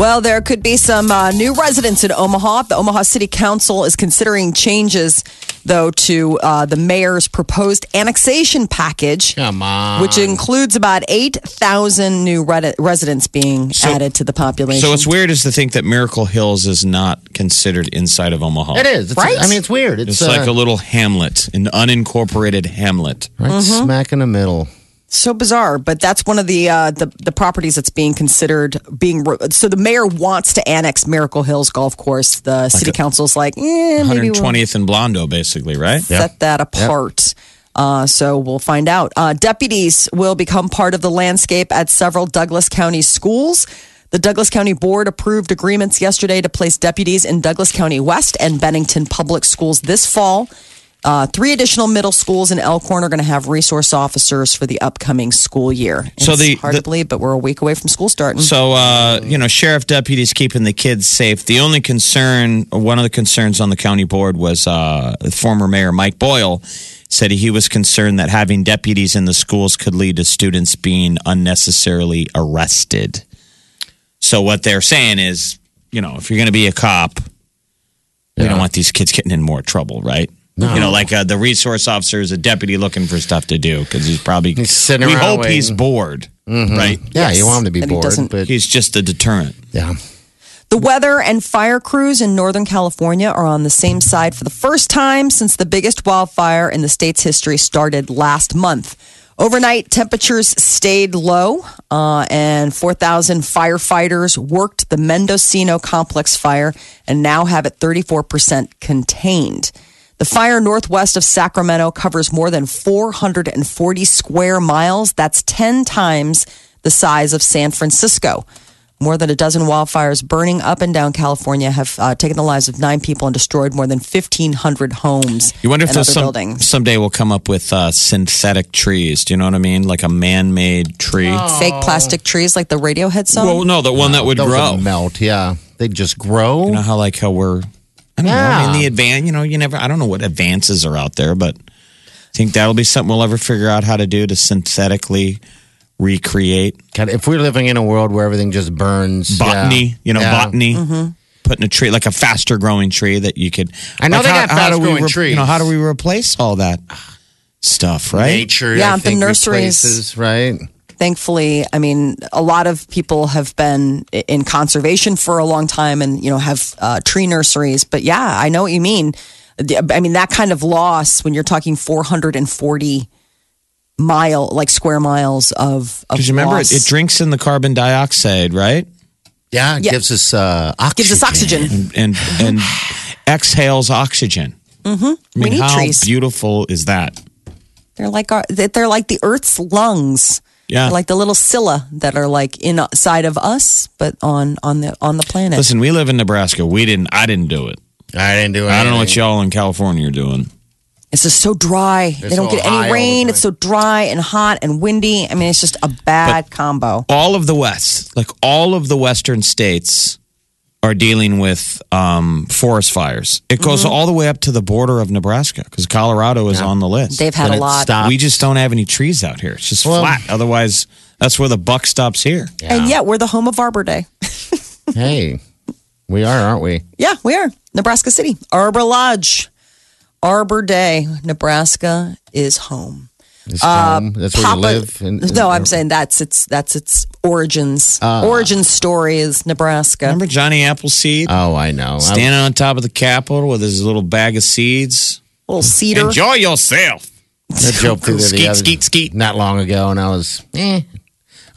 Well, there could be some uh, new residents in Omaha. The Omaha City Council is considering changes, though, to uh, the mayor's proposed annexation package, Come on. which includes about 8,000 new re- residents being So- added to the population. So what's weird is to think that Miracle Hills is not considered inside of Omaha. It is. It's, Right? I mean, it's weird. It's, It's like uh, a little hamlet, an unincorporated hamlet. right Mm-hmm. smack in the middle. So bizarre, but that's one of the uh, the, the properties that's being considered being. Re- so the mayor wants to annex Miracle Hills Golf Course. The city council's like, eh, maybe we'll 120th and Blondo, basically, right? set that apart. Uh, so we'll find out. Uh, deputies will become part of the landscape at several Douglas County schools. The Douglas County Board approved agreements yesterday to place deputies in Douglas County West and Bennington Public Schools this fall. Uh, three additional middle schools in Elkhorn are going to have resource officers for the upcoming school year. So It's the- hard the- to believe, but we're a week away from school starting. So, uh, you know, sheriff deputies keeping the kids safe. The only concern, one of the concerns on the county board was uh, former mayor Mike Boyle said he was concerned that having deputies in the schools could lead to students being unnecessarily arrested. So, what they're saying is, you know, if you're going to be a cop, we don't want these kids getting in more trouble, right? No. You know, like uh, the resource officer is a deputy looking for stuff to do because he's probably He's sitting we around hope he's waiting. bored, right? Yeah, you want him to be And bored, doesn't- but He's just a deterrent. yeah. The weather and fire crews in Northern California are on the same side for the first time since the biggest wildfire in the state's history started last month. Overnight, temperatures stayed low, uh, and 4,000 firefighters worked the Mendocino complex fire and now have it 34% contained. The fire northwest of Sacramento covers more than 440 square miles. That's 10 times the size of San Francisco. More than a dozen wildfires burning up and down California have uh, taken the lives of nine people and destroyed more than 1,500 homes You wonder if and there's other some, buildings. someday we'll come up with uh, synthetic trees. Do you know what I mean? Like a man-made tree. Fake plastic trees like the Radiohead song. Well, no, the one that would grow. would melt. Yeah, They'd just grow. You know how like how we're. I don't know. I Yeah. mean, the advance. You know, you never. I don't know what advances are out there, but I think that'll be something we'll ever figure out how to do to synthetically recreate God, if we're living in a world where everything just burns, botany. yeah. You know, Yeah. botany. Mm-hmm. Putting a tree like a faster growing tree that you could. I know like they how- got how do we fast-growing re- trees. You know, how do we replace all that stuff? Right. Nature, Yeah, I the nurseries- replaces, right? Thankfully, I mean, a lot of people have been in conservation for a long time and, you know, have uh, tree nurseries. But yeah, I know what you mean. I mean, that kind of loss when you're talking 440 mile, like square miles of, of Because remember, loss. it, it drinks in the carbon dioxide, right? Yeah, it Yeah. gives us uh, oxygen. gives us oxygen. and and exhales oxygen. Mm-hmm. I mean, We need how trees. beautiful is that? They're like our, they're like the Earth's lungs. Yeah. They're like the little cilia that are like inside of us, but on on the on the planet. Listen, we live in Nebraska. We didn't. I didn't do it. I didn't do anything. I don't know what y'all in California are doing. It's just so dry. they don't so get any rain. It's so dry and hot and windy. I mean, it's just a bad combo. All of the West, like all of the Western states, are dealing with um, forest fires. It goes Mm-hmm. all the way up to the border of Nebraska because Colorado is on the list. They've had When a lot. stops. we just don't have any trees out here. It's just Well- flat. Otherwise, that's where the buck stops here. And yet, we're the home of Arbor Day. Hey, we are, aren't we? Yeah, we are. Nebraska City. Arbor Lodge. Arbor Day. Nebraska is home. It's home. That's where Papa- you live. in- in- no, I'm saying that's its that's its origins. Ah. Origin story is Nebraska. Remember Johnny Appleseed Oh, I know. I- standing on top of the Capitol with his little bag of seeds? Little cedar. Enjoy yourself. that joke through there the Skeet, other- skeet, skeet. not long ago, and I was, eh.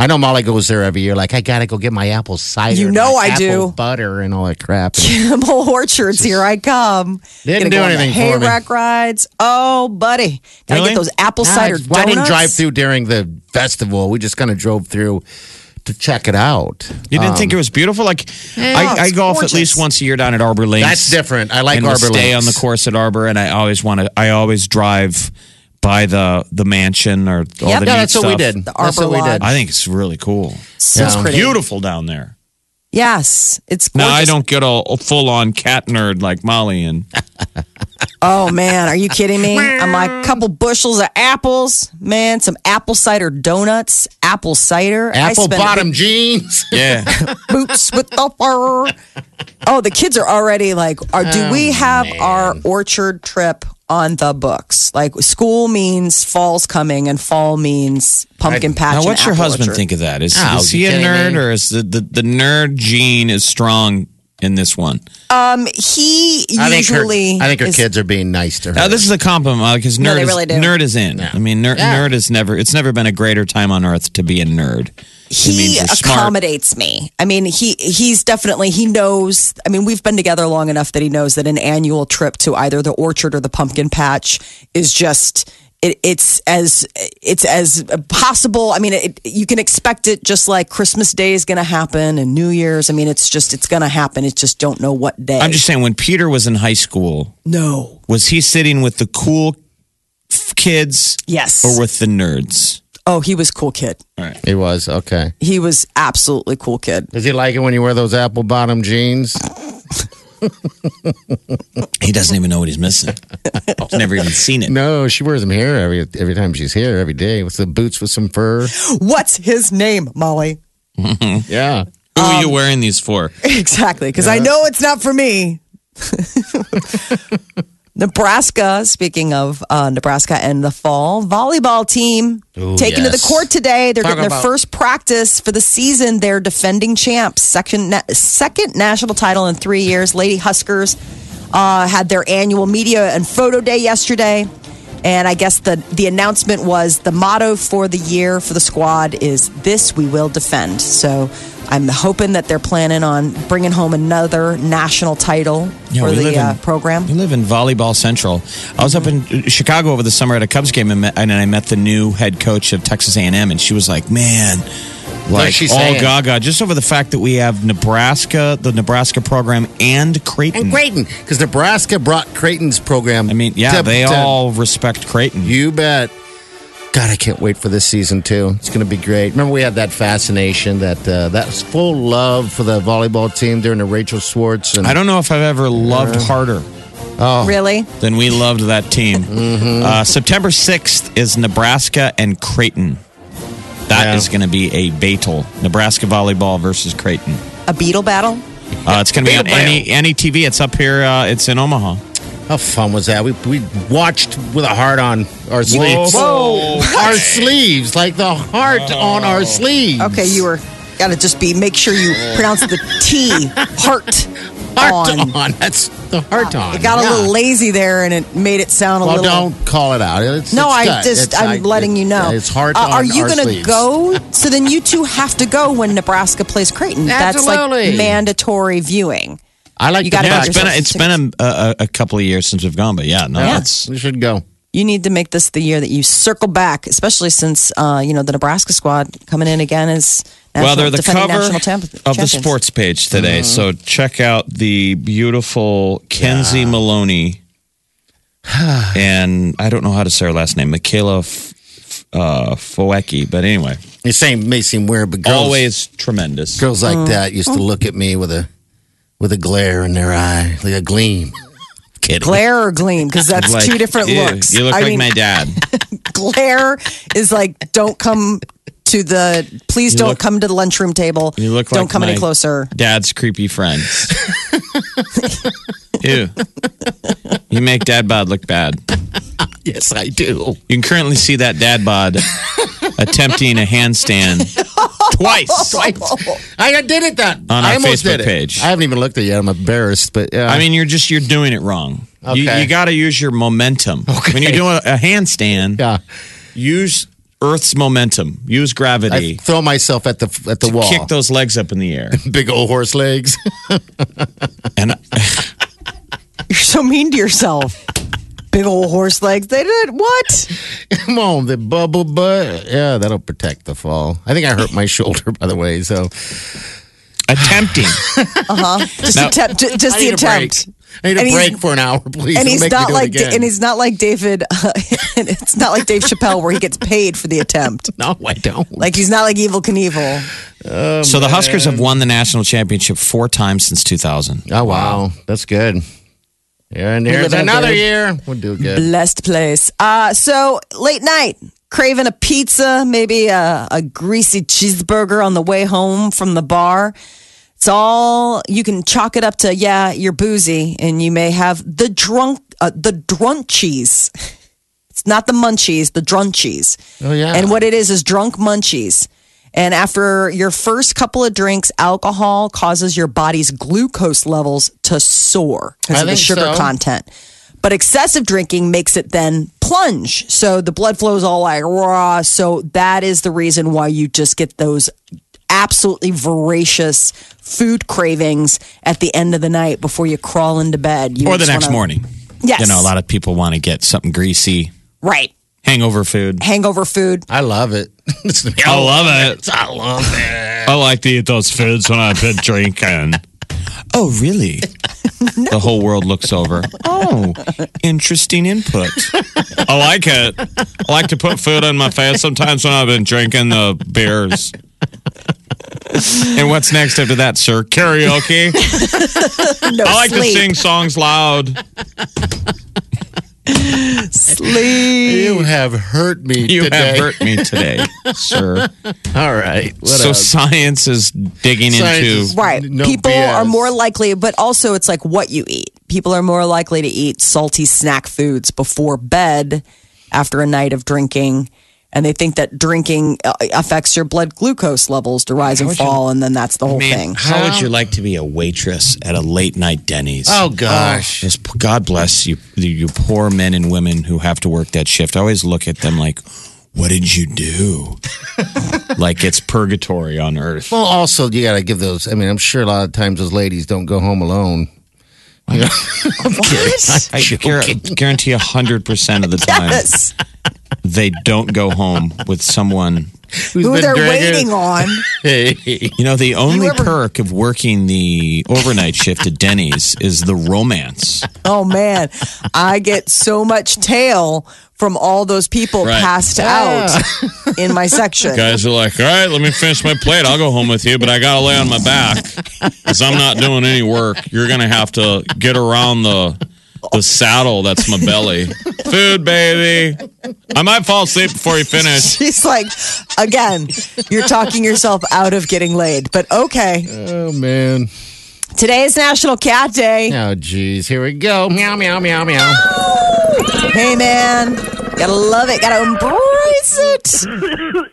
I know Molly goes there every year. Like, I gotta go get my apple cider. You and know my I apple do. Butter and all that crap. And Kimmel Orchards, here I come. Didn't do go on the anything hay for me. rack rides. Oh, buddy. Gotta Really? get those apple cider Nah, I didn't drive through during the festival. We just kind of drove through to check it out. You didn't think um, it was beautiful? Like I, I it's golf at least once a year down at Arbor Links. That's different. I like and we'll stay Links. on the course at Arbor, and I always want to. I always drive by the the mansion or all Yep. the Yeah, neat Yeah, that's what we did. The That's Arbor what we did. Lodge. I think it's really cool. So Yeah. pretty. Beautiful down there. Yes, it's Now. I don't get a, a full on cat nerd like Molly and Oh man, are you kidding me? I'm like a couple bushels of apples, man, some apple cider donuts, apple cider, I Apple spent bottom jeans. yeah. boots with the fur. Oh, the kids are already like, are, do oh, we Oh, have our orchard trip on the books? Like school means fall's coming and fall means pumpkin patch. Now, and what's your apple husband orchard. think of that? Is, Oh, is he a nerd me? or is the, the, the nerd gene is strong in this one? Um, he I think her, usually. I think her is- kids are being nice to her. Now, this is a compliment uh, because nerd, No, they is, really do. nerd is in. I mean, ner- Yeah. nerd is never. It's never been a greater time on earth to be a nerd. It means he you're smart. accommodates me. I mean, he he's definitely he knows. I mean, we've been together long enough that he knows that an annual trip to either the orchard or the pumpkin patch is just. It, it's as it's as possible. I mean, it, you can expect it just like Christmas Day is going to happen and New Year's. I mean, it's just it's going to happen. It's just don't know what day. I'm just saying, when Peter was in high school, no. was he sitting with the cool f- kids Yes. or with the nerds? oh, he was cool kid. he was okay. He was absolutely cool kid. Does he like it when you wear those apple bottom jeans? He doesn't even know what he's missing. he's never even seen it. No, she wears them here every every time she's here every day with the boots with some fur. What's his name, Molly? Yeah. Who are Um, you wearing these for? Exactly, because I know it's not for me. Nebraska, speaking of uh, Nebraska and the fall, volleyball team Ooh, taken to the court today. They're Talk getting their first practice for the season. They're defending champs, second, na- second national title in three years. Lady Huskers uh, had their annual media and photo day yesterday. And I guess the, the announcement was the motto for the year for the squad is this we will defend. So I'm hoping that they're planning on bringing home another national title Yeah, for we live the uh, program. We live in Volleyball Central. I was up in Chicago over the summer at a Cubs game, and, met, and I met the new head coach of Texas A&M, and she was like, "Man, like she all saying? gaga just over the fact that we have Nebraska, the Nebraska program, and Creighton. And Creighton, because Nebraska brought Creighton's program. I mean, yeah, to- they to- all respect Creighton. You bet. God, I can't wait for this season too. It's going to be great. Remember, we had that fascination, that uh, that full love for the volleyball team during the Rachel Swartz and I don't know if I've ever loved harder Oh. Really? than we loved that team. Mm-hmm. Uh, September 6th is Nebraska and Creighton. That is Yeah. going to be a battle. Nebraska volleyball versus Creighton. A beetle battle? Uh, it's going to be on Beetle any any TV. It's up here. Uh, it's in Omaha. How fun was that? We we watched with a heart on our sleeves. Whoa. our sleeves, like the heart on our sleeves. Okay, you were got to just be make sure you pronounce the T heart heart on. on. That's the heart on. It got a little lazy there, and it made it sound a Well, little. don't call it out. It's, No, it's I good. just It's- I'm I- letting you know. It's heart Uh, on Are you gonna go? So then you two have to go when Nebraska plays Creighton. That's like mandatory viewing. I like You the gotta Yeah, buy it's been a, yourself it's some been a, a, a couple of years since we've gone, but yeah, no, Yeah. that's We should go. You need to make this the year that you circle back, especially since uh, you know the Nebraska squad coming in again is. national, well, they're the defending cover national champ- of the sports page today. So check out the beautiful Kenzie Maloney, and I don't know how to say her last name, Mikaela F- F- uh, Foecke. But anyway, It same may seem weird, but girls, always tremendous. girls Mm. like that used to look at me with a with a glare in their eye, like a gleam. Kidding. Glare or gleam, because that's Like, two different ew, looks. You look I like mean, my dad. glare is like don't come to the please don't look- come to the lunchroom table. You look don't like come any my closer. Dad's creepy friends. Ew. You make dad bod look bad. Yes, I do. You can currently see that dad bod attempting a handstand twice. I did it that On I our almost Facebook did it. page. I haven't even looked at it yet. I'm embarrassed, but yeah. I mean, you're just you're doing it wrong. You, Okay. you got to use your momentum Okay. when you're doing a handstand. yeah. Use Earth's momentum. Use I gravity. throw myself at the at the wall. Kick those legs up in the air. big old horse legs. And You're so mean to yourself. Big old horse legs. They did what? Come on, the bubble butt. Yeah, that'll protect the fall. I think I hurt my shoulder, by the way. So attempting. Uh huh. Just Now- attempt. ju- Just I the need a break. attempt. I need a And break for an hour, please. And Don't he's make me not do like again. and he's not like David. Uh, it's not like Dave Chappelle where he gets paid for the attempt. no, I don't. Like he's not like Evel Knievel. so the Huskers have won the national championship four times since 2000. oh wow, that's good. Yeah, and here's live in a another very year. We'll do good. Blessed place. Uh, so late night, craving a pizza, maybe a, a greasy cheeseburger on the way home from the bar. It's all you can chalk it up to. Yeah, you're boozy, and you may have the drunk, uh, the drunchies. It's not the munchies, the drunchies. Oh yeah. And what it is is drunk munchies. And after your first couple of drinks, alcohol causes your body's glucose levels to soar because of the sugar so. content. But excessive drinking makes it then plunge. So the blood flow is all like raw. So that is the reason why you just get those absolutely voracious food cravings at the end of the night before you crawl into bed. You Or the next wanna- morning. Yes. You know, a lot of people want to get something greasy, Right. Hangover food. Hangover food. I love it. Listen to me. I love it. I love it. I like to eat those foods when I've been drinking. Oh, really? The whole world looks over. Oh, interesting input. I like it. I like to put food in my face sometimes when I've been drinking the beers. And what's next after that, sir? Karaoke. No I like sleep. to sing songs loud. Sleep. You have hurt me You today. have hurt me today, sir. All right. What so else? science is digging Science into is- Right. No People BS. are more likely, but also it's like what you eat. People are more likely to eat salty snack foods before bed after a night of drinking. And they think that drinking uh, affects your blood glucose levels to rise and fall. and then that's the whole thing. How would you like to be a waitress at a late night Denny's? Oh gosh. Just- God bless you, you poor men and women who have to work that shift. I always look at them like, what did you do? like it's purgatory on earth. Well, also you got to give those. I mean, I'm sure a lot of times those ladies don't go home alone. Know? What? I guar- guarantee a hundred percent of the time Yes. they don't go home with someone. Who's Who been they're drinking? waiting on. Hey. You know, the only ever- perk of working the overnight shift at Denny's is the romance. Oh, man. I get so much tail from all those people Right. passed out in my section. Guys are like, all right, let me finish my plate. I'll go home with you, but I got to lay on my back because I'm not doing any work. You're going to have to get around the the saddle that's my belly. Food, baby. I might fall asleep before you finish. She's like, again, you're talking yourself out of getting laid, but okay. Oh man. Today is National Cat Day. Oh geez. Here we go. Meow meow meow meow. Hey, man. Gotta love it. Gotta embrace it.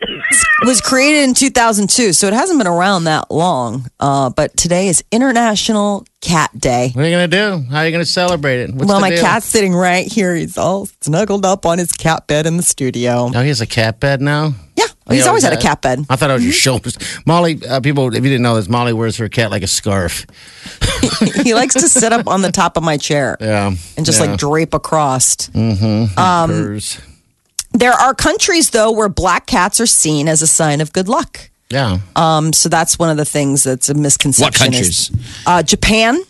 It was created in 2002, so it hasn't been around that long. Uh, but today is International Cat Day. What are you gonna do? How are you gonna celebrate it? What's well, my deal? cat's sitting right here. He's all snuggled up on his cat bed in the studio. Oh, he has a cat bed now. Yeah, he's Yeah, always had a cat bed. I thought it was your shoulders. Molly, uh, people, if you didn't know this, Molly wears her cat like a scarf. he likes to sit up on the top of my chair Yeah. and just yeah. like drape across. Purrs. There are countries, though, where black cats are seen as a sign of good luck. Yeah. Um, so that's one of the things that's a misconception. What is- countries? uh, Japan.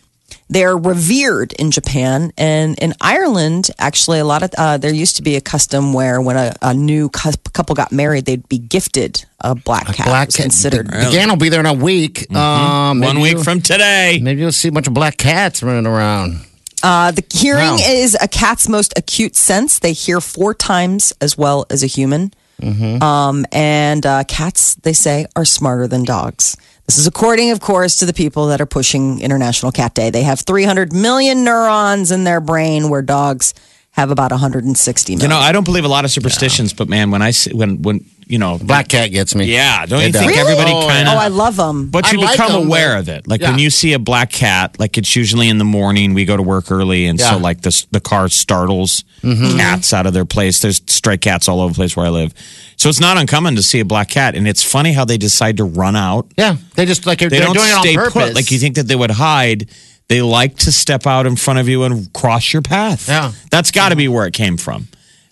They're revered in Japan and in Ireland. Actually, a lot of uh, there used to be a custom where when a, a new cou- couple got married, they'd be gifted a black cat. Black cat. considered. The, the will be there in a week. Um, maybe One week from today. Maybe you'll see a bunch of black cats running around. Uh, the hearing Wow. is a cat's most acute sense. They hear four times as well as a human. Mm-hmm. Um, and uh, cats, they say, are smarter than dogs. This is according, of course, to the people that are pushing International Cat Day. They have 300 million neurons in their brain, where dogs have about 160 million. You know, I don't believe a lot of superstitions, but man, when I see, when when you know Black cat gets me. yeah, don't It you does. think Really? everybody kind oh. I love them. But I you like become them, aware but- of it. Like when you see a black cat, like it's usually in the morning. We go to work early, and Yeah. so like the the car startles Mm-hmm. cats out of their place. There's stray cats all over the place where I live, so it's not uncommon to see a black cat. And it's funny how they decide to run out. Yeah, they just like They they're don't doing it on stay purpose. put. Like you think that they would hide. They like to step out in front of you and cross your path. Yeah. that's got to be where it came from.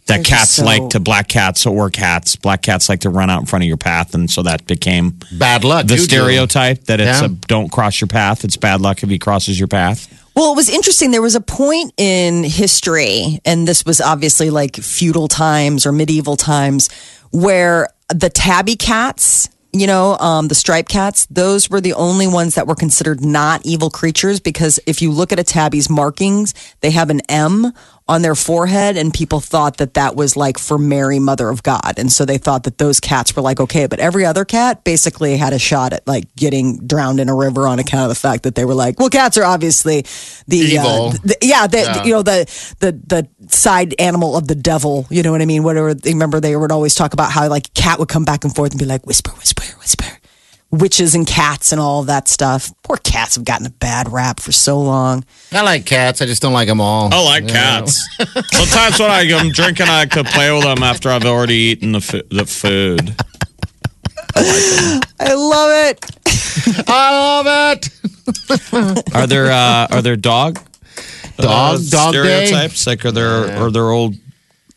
That They're cats so- like to black cats or cats. Black cats like to run out in front of your path, and so that became bad luck. the juju. stereotype that it's Yeah. a don't cross your path. It's bad luck if he crosses your path. Well, it was interesting. There was a point in history, and this was obviously like feudal times or medieval times, where the tabby cats, you know, um, the striped cats, those were the only ones that were considered not evil creatures because if you look at a tabby's markings, they have an M on their forehead, and people thought that that was like for Mary, Mother of God. And so they thought that those cats were like, okay, but every other cat basically had a shot at like getting drowned in a river on account of the fact that they were like, well, cats are obviously the, Evil. Uh, the yeah, the, Yeah. you know, the, the, the side animal of the devil, you know what I mean? Whatever. Remember, they would always talk about how like cat would come back and forth and be like, whisper, whisper, whisper. Witches and cats and all that stuff. Poor cats have gotten a bad rap for so long. I like cats. I just don't like them all. I like cats. Sometimes when I, I'm drinking, I could play with them after I've already eaten the, fu- the food. I love it. I love it. Are there uh, are there dog Dog, dog day. stereotypes? Like are there are there old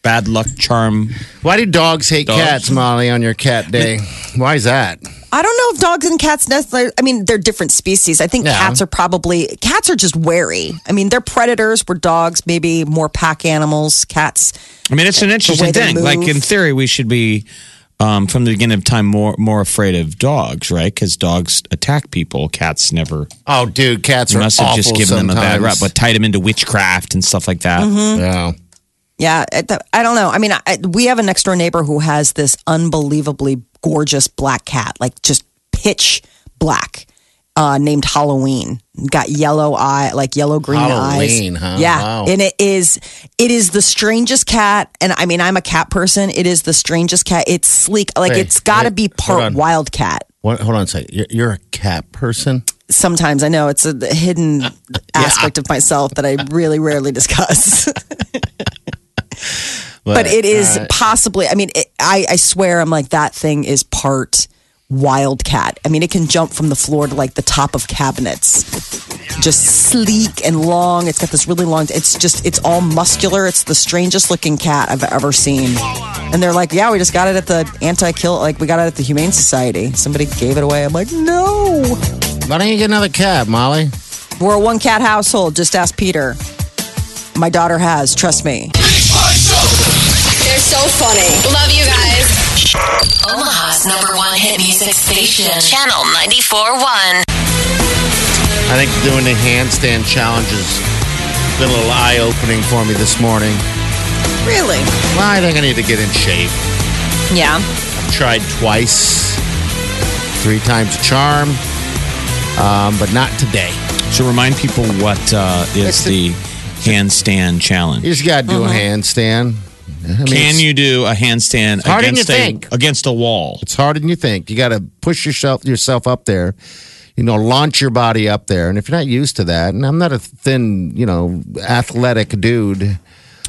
bad luck charm? Why do dogs hate Dogs? cats, Molly, on your cat day? Why is that? I don't know if dogs and cats necessarily. I mean, they're different species. I think Yeah. cats are probably cats are just wary. I mean, they're predators. Where dogs maybe more pack animals. Cats. I mean, it's an interesting thing. Like in theory, we should be um, from the beginning of time more more afraid of dogs, right? Because dogs attack people. Cats never. Oh, dude, cats You are must have just awful given them a bad rap, but tied them into witchcraft and stuff like that. Mm-hmm. yeah. Yeah, I I don't know. I mean, I, we have a next door neighbor who has this unbelievably gorgeous black cat, like just pitch black, uh, named Halloween. Got yellow eye, like yellow green eyes. Halloween, eyes. huh? Yeah, Wow. and it is it is the strangest cat. And I mean, I'm a cat person. It is the strangest cat. It's sleek, like Hey, it's got to hey, be part wildcat. What, hold on a second. You're, you're a cat person? Sometimes I know it's a hidden aspect of myself that I really rarely discuss. but it is uh, possibly i mean it, I, I swear i'm like that thing is part wildcat. I mean it can jump from the floor to like the top of cabinets. Just sleek and long. It's got this really long it's just it's all muscular. It's the strangest looking cat i've ever seen. And they're like yeah we just got it at the anti-kill like we got it at the humane society. Somebody gave it away. I'm like no. Why don't you get another cat, Molly? we're a one cat household. Just ask peter. My daughter has. Trust me so funny. Love you guys. Omaha's number one hit music station. Channel 94.1. I think doing the handstand challenge has been a little eye opening for me this morning. really Well, I think I need to get in shape. yeah I've tried twice, three times a charm, um, but not today. So remind people what uh, is a- the handstand challenge. You just got to do a handstand. I mean, Can you do a handstand harder than against you a think. against a wall? It's harder than you think. You got to push yourself yourself up there. You know, launch your body up there. And if you're not used to that, and I'm not a thin, you know, athletic dude.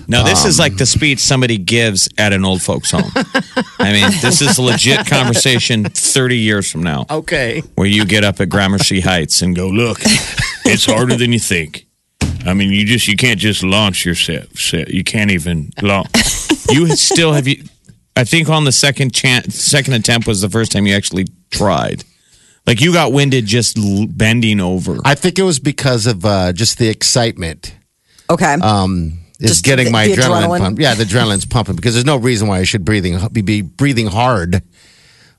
Now, this is Um, like the speech somebody gives at an old folks' home. I mean, this is a legit conversation 30 years from now Okay. where you get up at Gramercy Heights and go, look, it's harder than you think. I mean, you just you can't just launch yourself. You can't even launch. You still have you. I think on the second chance, second attempt was the first time you actually tried. Like you got winded just l- bending over. I think it was because of uh, just the excitement. okay Um, is Just getting the- my the adrenaline, adrenaline? pumped. Yeah, the adrenaline's pumping because there's no reason why I should breathing be, be breathing hard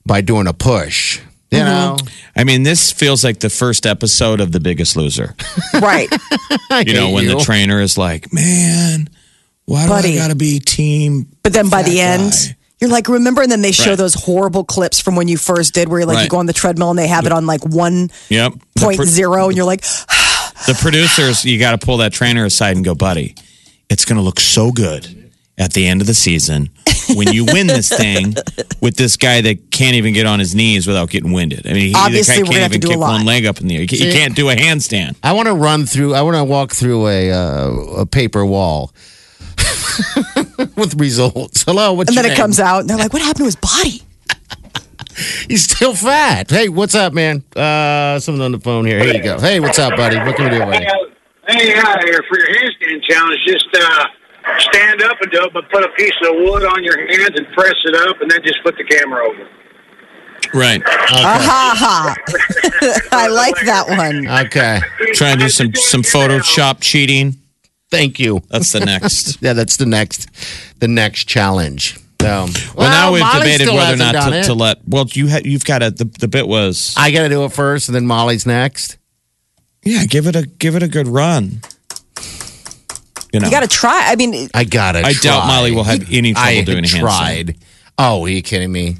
by doing a push. You Mm-hmm. know, I mean, this feels like the first episode of The Biggest Loser. right You know, when you. the trainer is like, "Man, why do Buddy. I got to be team?" But then by the fat end, you're like, remember? And then they show Right. those horrible clips from when you first did, where you're like, you go on the treadmill and they have it on like one Yep. Point pro- zero, and you're like, the producers, you got to pull that trainer aside and go, buddy. it's going to look so good at the end of the season when you win this thing with this guy that can't even get on his knees without getting winded. I mean, he Obviously, the we're guy gonna can't to even do a kick lot. one leg up in the air. He, he can't do a handstand. I want to run through. I want to walk through a uh, a paper wall with results. Hello, what's And your then it name? comes out, and they're like, "What happened to his body?" He's still fat. Hey, what's up, man? Uh, someone on the phone here. Here you go. Hey, what's up, buddy? What can we do for you? Hey, out here for your handstand challenge. Just uh, stand up and do it, but put a piece of wood on your hands and press it up, and then just put the camera over. Right. Ha ha! I like that one. Okay. Try and do some some Photoshop cheating. Thank you. That's the next. Yeah, that's the next the next challenge. So, Well, now we've Molly debated whether or hasn't to, to let. Well, you ha, you've got to. The, the bit was. I got to do it first, and then Molly's next. Yeah, give it a give it a good run. You know, You got to try. I mean, I gotta. I doubt. Molly will have any trouble I doing a handstand. tried. Oh, are you kidding me?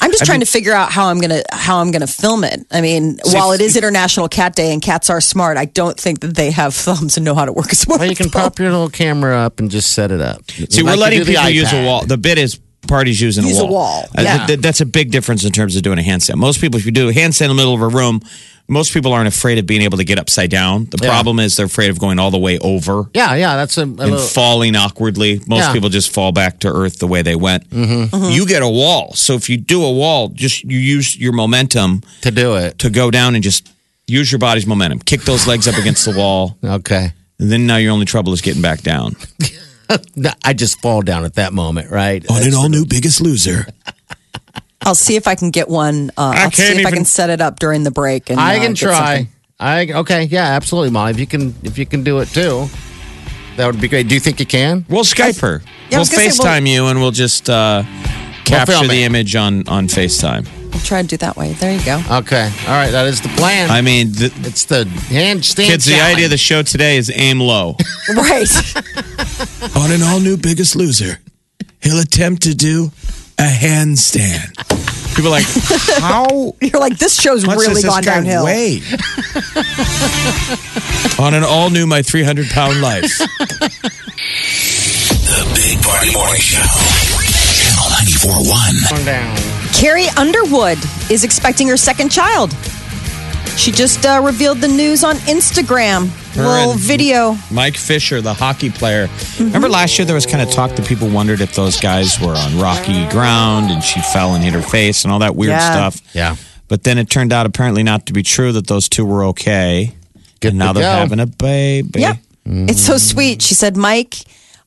I'm just trying to figure out how I'm gonna how I'm gonna film it. I mean, while it is International Cat Day and cats are smart, I don't think that they have thumbs and know how to work a smart. Well, you can pop your little camera up and just set it up. See, Like we're letting do the people use a wall. The bit is parties using Use a a wall. wall, Uh, yeah. th- th- that's a big difference in terms of doing a handstand. Most people, if you do a handstand in the middle of a room, most people aren't afraid of being able to get upside down. The Yeah. problem is they're afraid of going all the way over Yeah, yeah, that's a, a and little. falling awkwardly. Most Yeah. people just fall back to earth the way they went. Mm-hmm. You get a wall. So if you do a wall, just you use your momentum to do it. to go down and just use your body's momentum. Kick those legs up against the wall. Okay. And then now your only trouble is getting back down. I just fall down at that moment, right? On an all new Biggest Loser. I'll see if I can get one. Uh, I'll see can't if I can set it up during the break. And I uh, can get try. something. I okay, yeah, absolutely, Molly. If you can, if you can do it too, that would be great. Do you think you can? We'll Skype her. Yeah, we'll was gonna say, FaceTime you and we'll just uh, capture film the it. image on, on FaceTime. I'll try to do that way. There you go. Okay, all right, that is the plan. I mean, the, it's the handstand. kids, the idea of the show today is aim low. Right. on an all new Biggest Loser, he'll attempt to do a handstand. People are like, how You're like this show's much really does this gone guy downhill. weigh? on an all new My 300 Pound Life. The Big Party Morning Show. Channel 94.1. Calm down. Carrie Underwood is expecting her second child. She just uh, revealed the news on Instagram. Her Little video. Mike Fisher, the hockey player. Remember last year there was kind of talk that people wondered if those guys were on rocky ground and she fell and hit her face and all that weird Yeah. stuff. Yeah. But then it turned out apparently not to be true that those two were okay. Good and now to they're go. having a baby. Yep. It's so sweet. She said, Mike,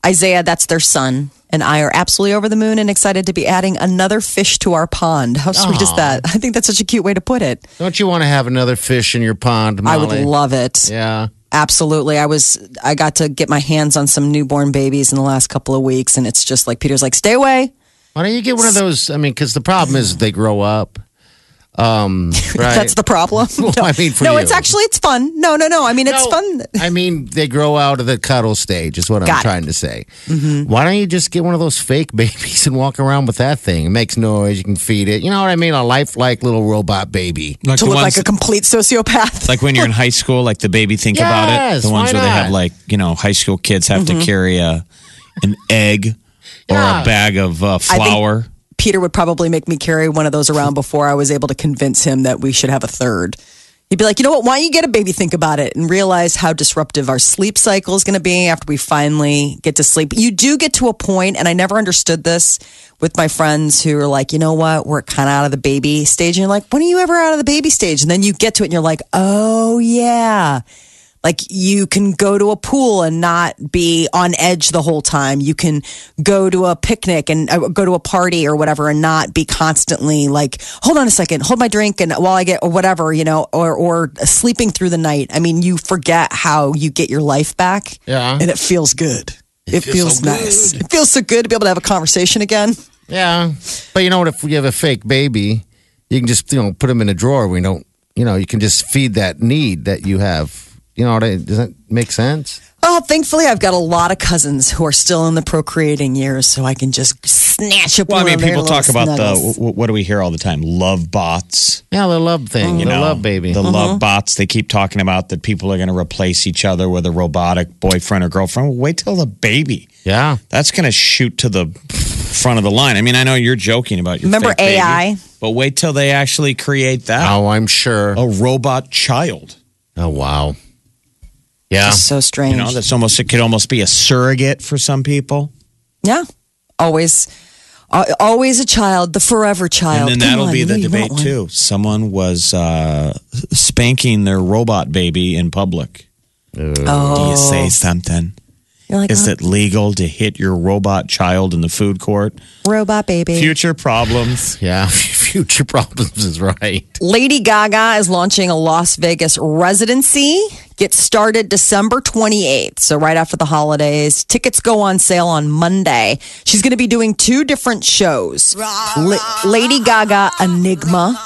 Isaiah, that's their son, and I are absolutely over the moon and excited to be adding another fish to our pond. How sweet is that? I think that's such a cute way to put it. Don't you want to have another fish in your pond, Molly? I would love it. Yeah. Absolutely. I was I got to get my hands on some newborn babies in the last couple of weeks and it's just like Peter's like, "Stay away." Why don't you get one of those? I mean, because the problem is they grow up. Um, right. That's the problem. Well, no, I mean, for no you. it's actually it's fun. No, no, no. I mean, it's No, fun. I mean, they grow out of the cuddle stage, is what I'm Got it. trying to say. Why don't you just get one of those fake babies and walk around with that thing? It makes noise. You can feed it. You know what I mean? A lifelike little robot baby. Like To look ones like a complete sociopath. like when you're in high school, like the baby think about it. The ones where they have like, you know, high school kids have to carry a an egg or Yeah. a bag of uh, think- flour. Peter would probably make me carry one of those around before I was able to convince him that we should have a third. He'd be like, you know what? Why don't you get a baby? Think about it and realize how disruptive our sleep cycle is going to be after we finally get to sleep. You do get to a point, and I never understood this with my friends who are like, you know what? We're kind of out of the baby stage. And you're like, when are you ever out of the baby stage? And then you get to it and you're like, oh, yeah. Like you can go to a pool and not be on edge the whole time. You can go to a picnic and uh, go to a party or whatever and not be constantly like, hold on a second, hold my drink and while I get or whatever, you know, or or sleeping through the night. I mean, you forget how you get your life back. Yeah. And it feels good. It, feels, nice. It feels so good to be able to have a conversation again. Yeah. But you know what? If you have a fake baby, you can just, you know, put them in a drawer. We don't, you know, you can just feed that need that you have. You know, what? does that make sense? Oh, thankfully, I've got a lot of cousins who are still in the procreating years, so I can just snatch up Well, I mean, people talk about snuggles. the what do we hear all the time? Love bots. Yeah, the love thing, You the know, love baby. The love uh-huh. bots. They keep talking about that people are going to replace each other with a robotic boyfriend or girlfriend. Well, wait till the baby. yeah. That's going to shoot to the front of the line. I mean, I know you're joking about your Remember fake baby, AI? but wait till they actually create that Oh, I'm sure. a robot child. Oh, wow. Yeah. It's so strange. You know, that's almost it could almost be a surrogate for some people. yeah, always, uh, always a child, the forever child. And then Come that'll on, be the debate too. Someone was uh, spanking their robot baby in public. Do Oh, Do you say something? you're like Is oh, it legal to hit your robot child in the food court? robot baby. Future problems. Yeah. Future problems is right. Lady Gaga is launching a Las Vegas residency. Gets started December 28th, so right after the holidays. Tickets go on sale on Monday. She's going to be doing two different shows. La- Lady Gaga Enigma,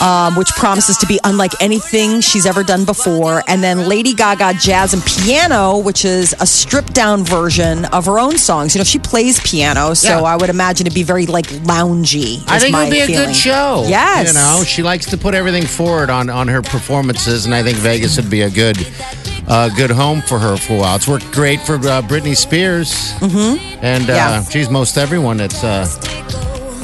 um, which promises to be unlike anything she's ever done before, and then Lady Gaga Jazz and Piano, which is a stripped down version of her own songs. You know, she plays piano, so Yeah. I would imagine it'd be very like loungy. I think it'll be a good show. Yes. You know, she likes to put everything forward on, on her performances, and I think Vegas would be a good uh, good home for her for a while. It's worked great for uh, Britney Spears. Mm-hmm. And uh, Yeah. she's most everyone that's. Uh,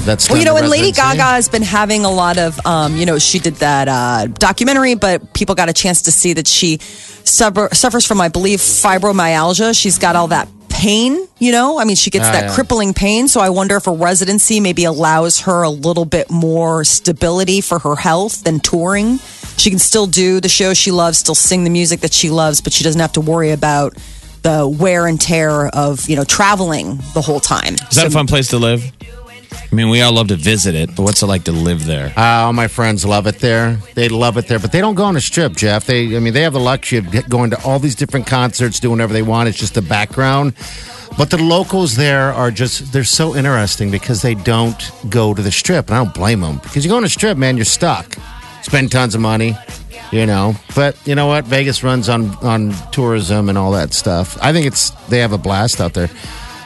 that's Well, you know, and Lady. Gaga has been having a lot of, um, you know, she did that uh, documentary, but people got a chance to see that she suffer, suffers from, I believe, fibromyalgia. She's got all that pain, you know? I mean, she gets Ah, that yeah. crippling pain. So I wonder if a residency maybe allows her a little bit more stability for her health than touring. She can still do the show she loves, still sing the music that she loves, but she doesn't have to worry about the wear and tear of, you know, traveling the whole time. Is that a fun place to live? I mean, we all love to visit it, but what's it like to live there? Uh, all my friends love it there. They love it there, but they don't go on a strip, Jeff. They, I mean, they have the luxury of going to all these different concerts, doing whatever they want. It's just the background. But the locals there are just, they're so interesting because they don't go to the strip. And I don't blame them because you go on a strip, man, you're stuck. Spend tons of money, you know. But you know what? Vegas runs on, on tourism and all that stuff. I think it's, they have a blast out there.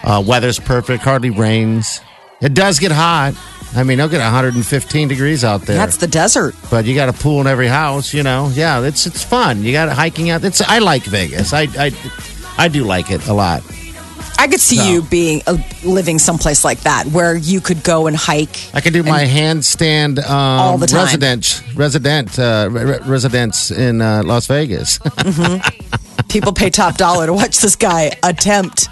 Uh, weather's perfect, hardly rains. It does get hot. I mean, they'll get 115 degrees out there. That's the desert. but you got a pool in every house, you know. Yeah, it's it's fun. You got hiking out. It's I like Vegas. I I I do like it a lot. I could see So- you being uh, living someplace like that where you could go and hike. I can do my handstand um, All the time. resident resident uh, re- re- residence in uh, Las Vegas. People pay top dollar to watch this guy attempt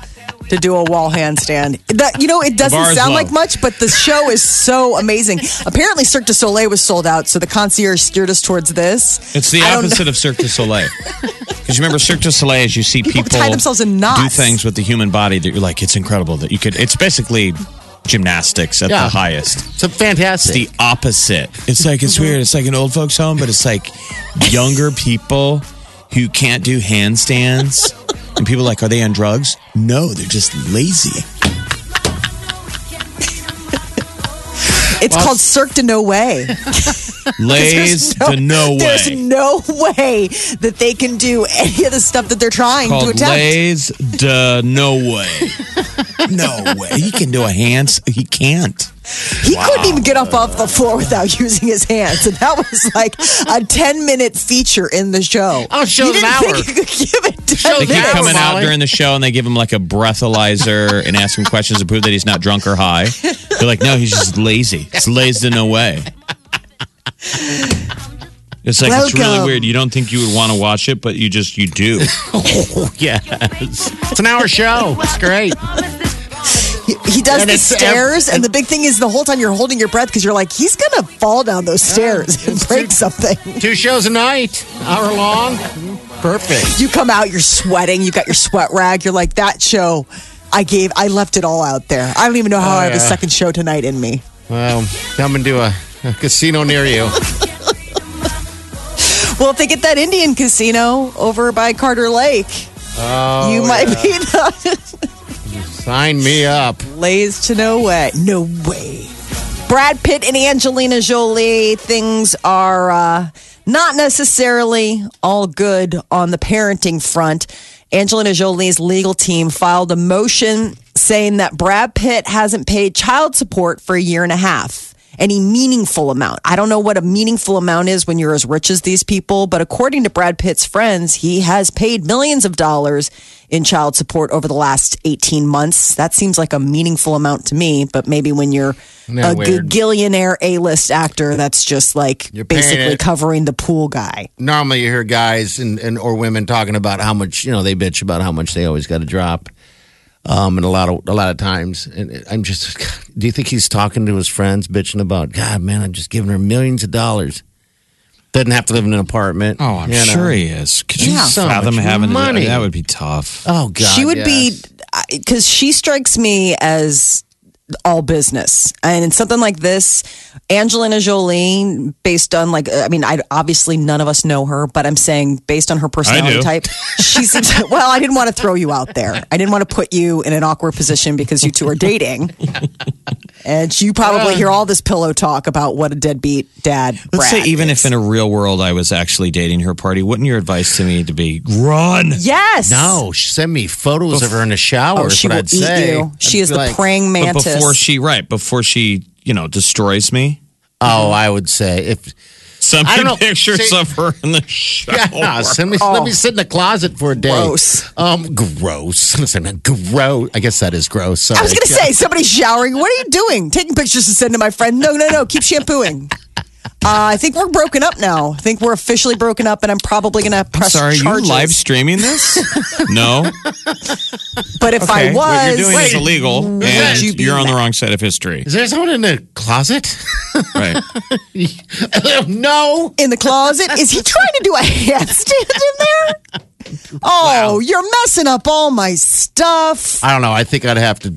to do a wall handstand. That you know, it doesn't sound low. like much, but the show is so amazing. Apparently, Cirque du Soleil was sold out, so the concierge steered us towards this. It's the I opposite of Cirque du Soleil. Because you remember Cirque du Soleil, as you see People people, tie themselves in knots, do things with the human body that you're like, it's incredible that you could. It's basically gymnastics at Yeah. the highest. it's a fantastic. the opposite. It's like it's weird. It's like an old folks home, but it's like younger people who can't do handstands. And people are like, are they on drugs? No, they're just lazy. It's called Cirque de No Way. Lays to no way. There's no way that they can do any of the stuff that they're trying to Called attempt. lays to no way. No way. He can do a hands. He can't. He couldn't even get up off the floor without using his hands. And that was like a 10 minute feature in the show. Oh, show you them hour. think you could give it 10 Show They keep Yeah, minutes. coming out during the show and they give him like a breathalyzer and ask him questions to prove that he's not drunk or high. They're like, no, he's just lazy. It's lazy no way. It's like it's really weird. You don't think you would want to watch it, but you just you do. oh, yes, it's an hour show. It's great. He, he does And the stairs, and the big thing is the whole time you're holding your breath because you're like, he's going to fall down those stairs and break something. Two shows a night, hour long. Perfect. You come out, you're sweating, you got your sweat rag. You're like, that show, I gave, I left it all out there. I don't even know how Oh, I have a second show tonight in me. Well, come and do a, a casino near you. Well, if they get that Indian casino over by Carter Lake, Oh, you might be the sign me up. lays to no way. No way. Brad Pitt and Angelina Jolie, things are uh, Not necessarily all good on the parenting front. Angelina Jolie's legal team filed a motion saying that Brad Pitt hasn't paid child support for a year and a half. Any meaningful amount. I don't know what a meaningful amount is when you're as rich as these people, but according to Brad Pitt's friends, he has paid millions of dollars in child support over the last 18 months. That seems like a meaningful amount to me, but maybe when you're a weird. gagillionaire A-list actor, that's just like You're basically covering the pool guy. Normally, you hear guys and, and or women talking about how much you know they bitch about how much they always got to drop. Um, and a lot of a lot of times, and I'm just. Do you think he's talking to his friends, bitching about? God, man, I'm just giving her millions of dollars. Doesn't have to live in an apartment. Oh, I'm you know? sure he is. Could you Yeah. So fathom having money. To, that would be tough. Oh God, she would yes. be because she strikes me as all business and in something like this angelina jolie based on like i mean i obviously none of us know her but i'm saying based on her personality type she seems well i didn't want to throw you out there i didn't want to put you in an awkward position because you two are dating and you probably uh. hear all this pillow talk about what a deadbeat dad Let's Brad say even is. if in a real world I was actually dating her party, wouldn't your advice to me to be run? yes No, she sent me photos of her in the shower. oh she what will I'd eat say. you she I'd is the like, praying mantis before she right, before she, you know, destroys me. Oh, I would say if Send I me pictures See- of her in the shower. Yeah, send me, let me sit in the closet for a day. Gross. Um, gross. Listen, gross. I guess that is gross. Sorry. I was going to say, somebody's showering. What are you doing? Taking pictures to send to my friend? No, no, no. Keep shampooing. Uh, I think we're broken up now. I think we're officially broken up, and I'm probably going to press Sorry, are you charges. live streaming this? no. but if I Okay, was, what you're doing Wait, is illegal, and you be you're on the wrong side of history. Is there someone in the closet? Right. no. in the closet, is he trying to do a handstand in there? Oh, you're messing up all my stuff. I don't know. I think I'd have to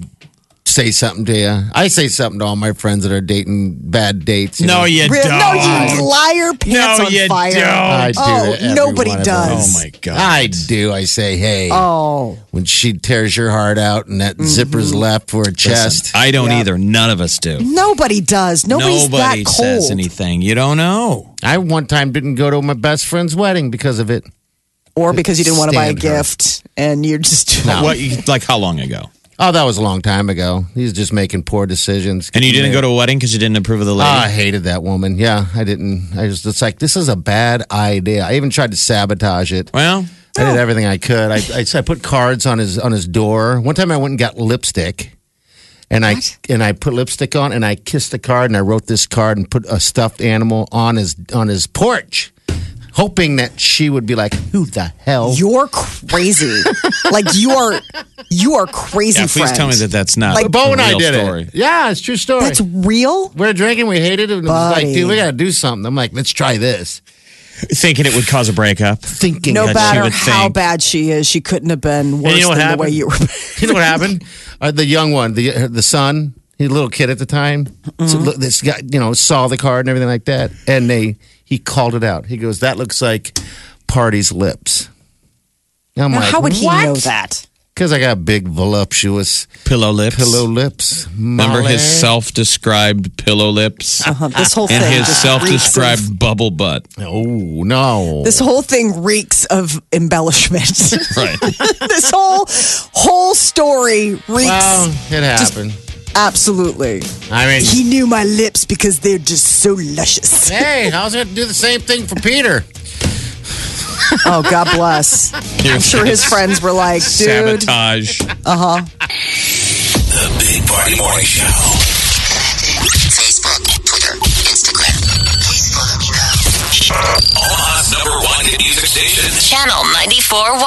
say something to you. I say something to all my friends that are dating bad dates. you No, know. you Real- don't. no, you liar, pants No, on you fire. don't. I do. Oh, nobody does. Oh my god. I do. I say, hey, Oh, when she tears your heart out and that mm-hmm. zipper's left for a chest. I don't Yeah. either. None of us do. nobody does. Nobody's Nobody that says anything. You don't know. I one time didn't go to my best friend's wedding because of it. or because you didn't want to buy a Stand her. gift and you're just No. What? You, like how long ago? Oh, that was a long time ago. He's just making poor decisions. And you didn't go to a wedding because you didn't approve of the Oh, lady. Ah, I hated that woman. Yeah, I didn't. I was just like, this is a bad idea. I even tried to sabotage it. well, I did everything I could. I, I, I put cards on his on his door. One time I went and got lipstick, and I and I put lipstick on, and I kissed the card, and I wrote this card and put a stuffed animal on his on his porch, hoping that she would be like, "Who the hell?" You're crazy. like you are, you are crazy. yeah. Please friend. tell me that that's not Like- Bo and I did story. it. Yeah, it's a true story. That's real. we We're drinking, we hated it, and it was like, dude, we got to do something. I'm like, let's try this. Thinking it would cause a breakup. Thinking, No matter how think. bad she is, she couldn't have been worse you know what than the way happened? you were. You know what happened? Uh, the young one, the the son, he's a little kid at the time. So look, this guy, you know, saw the card and everything like that, and they he called it out. He goes, "That looks like Party's lips." I'm Now, like, how would he what? know that? Because I got big, voluptuous Pillow lips. pillow lips. Remember his self-described pillow lips Uh, this whole and thing his self-described of- bubble butt. Oh no! This whole thing reeks of embellishment. Right. this whole whole story reeks. well, it happened. Absolutely. I mean, He knew my lips because they're just so luscious. hey, how's it do the same thing for Peter? Oh, God bless. I'm sure his friends were like, dude. Sabotage. Uh huh. The Big Party Morning Show. Facebook, Twitter, Instagram. Please follow me now. Omaha's number one hit music station. Channel 94.1.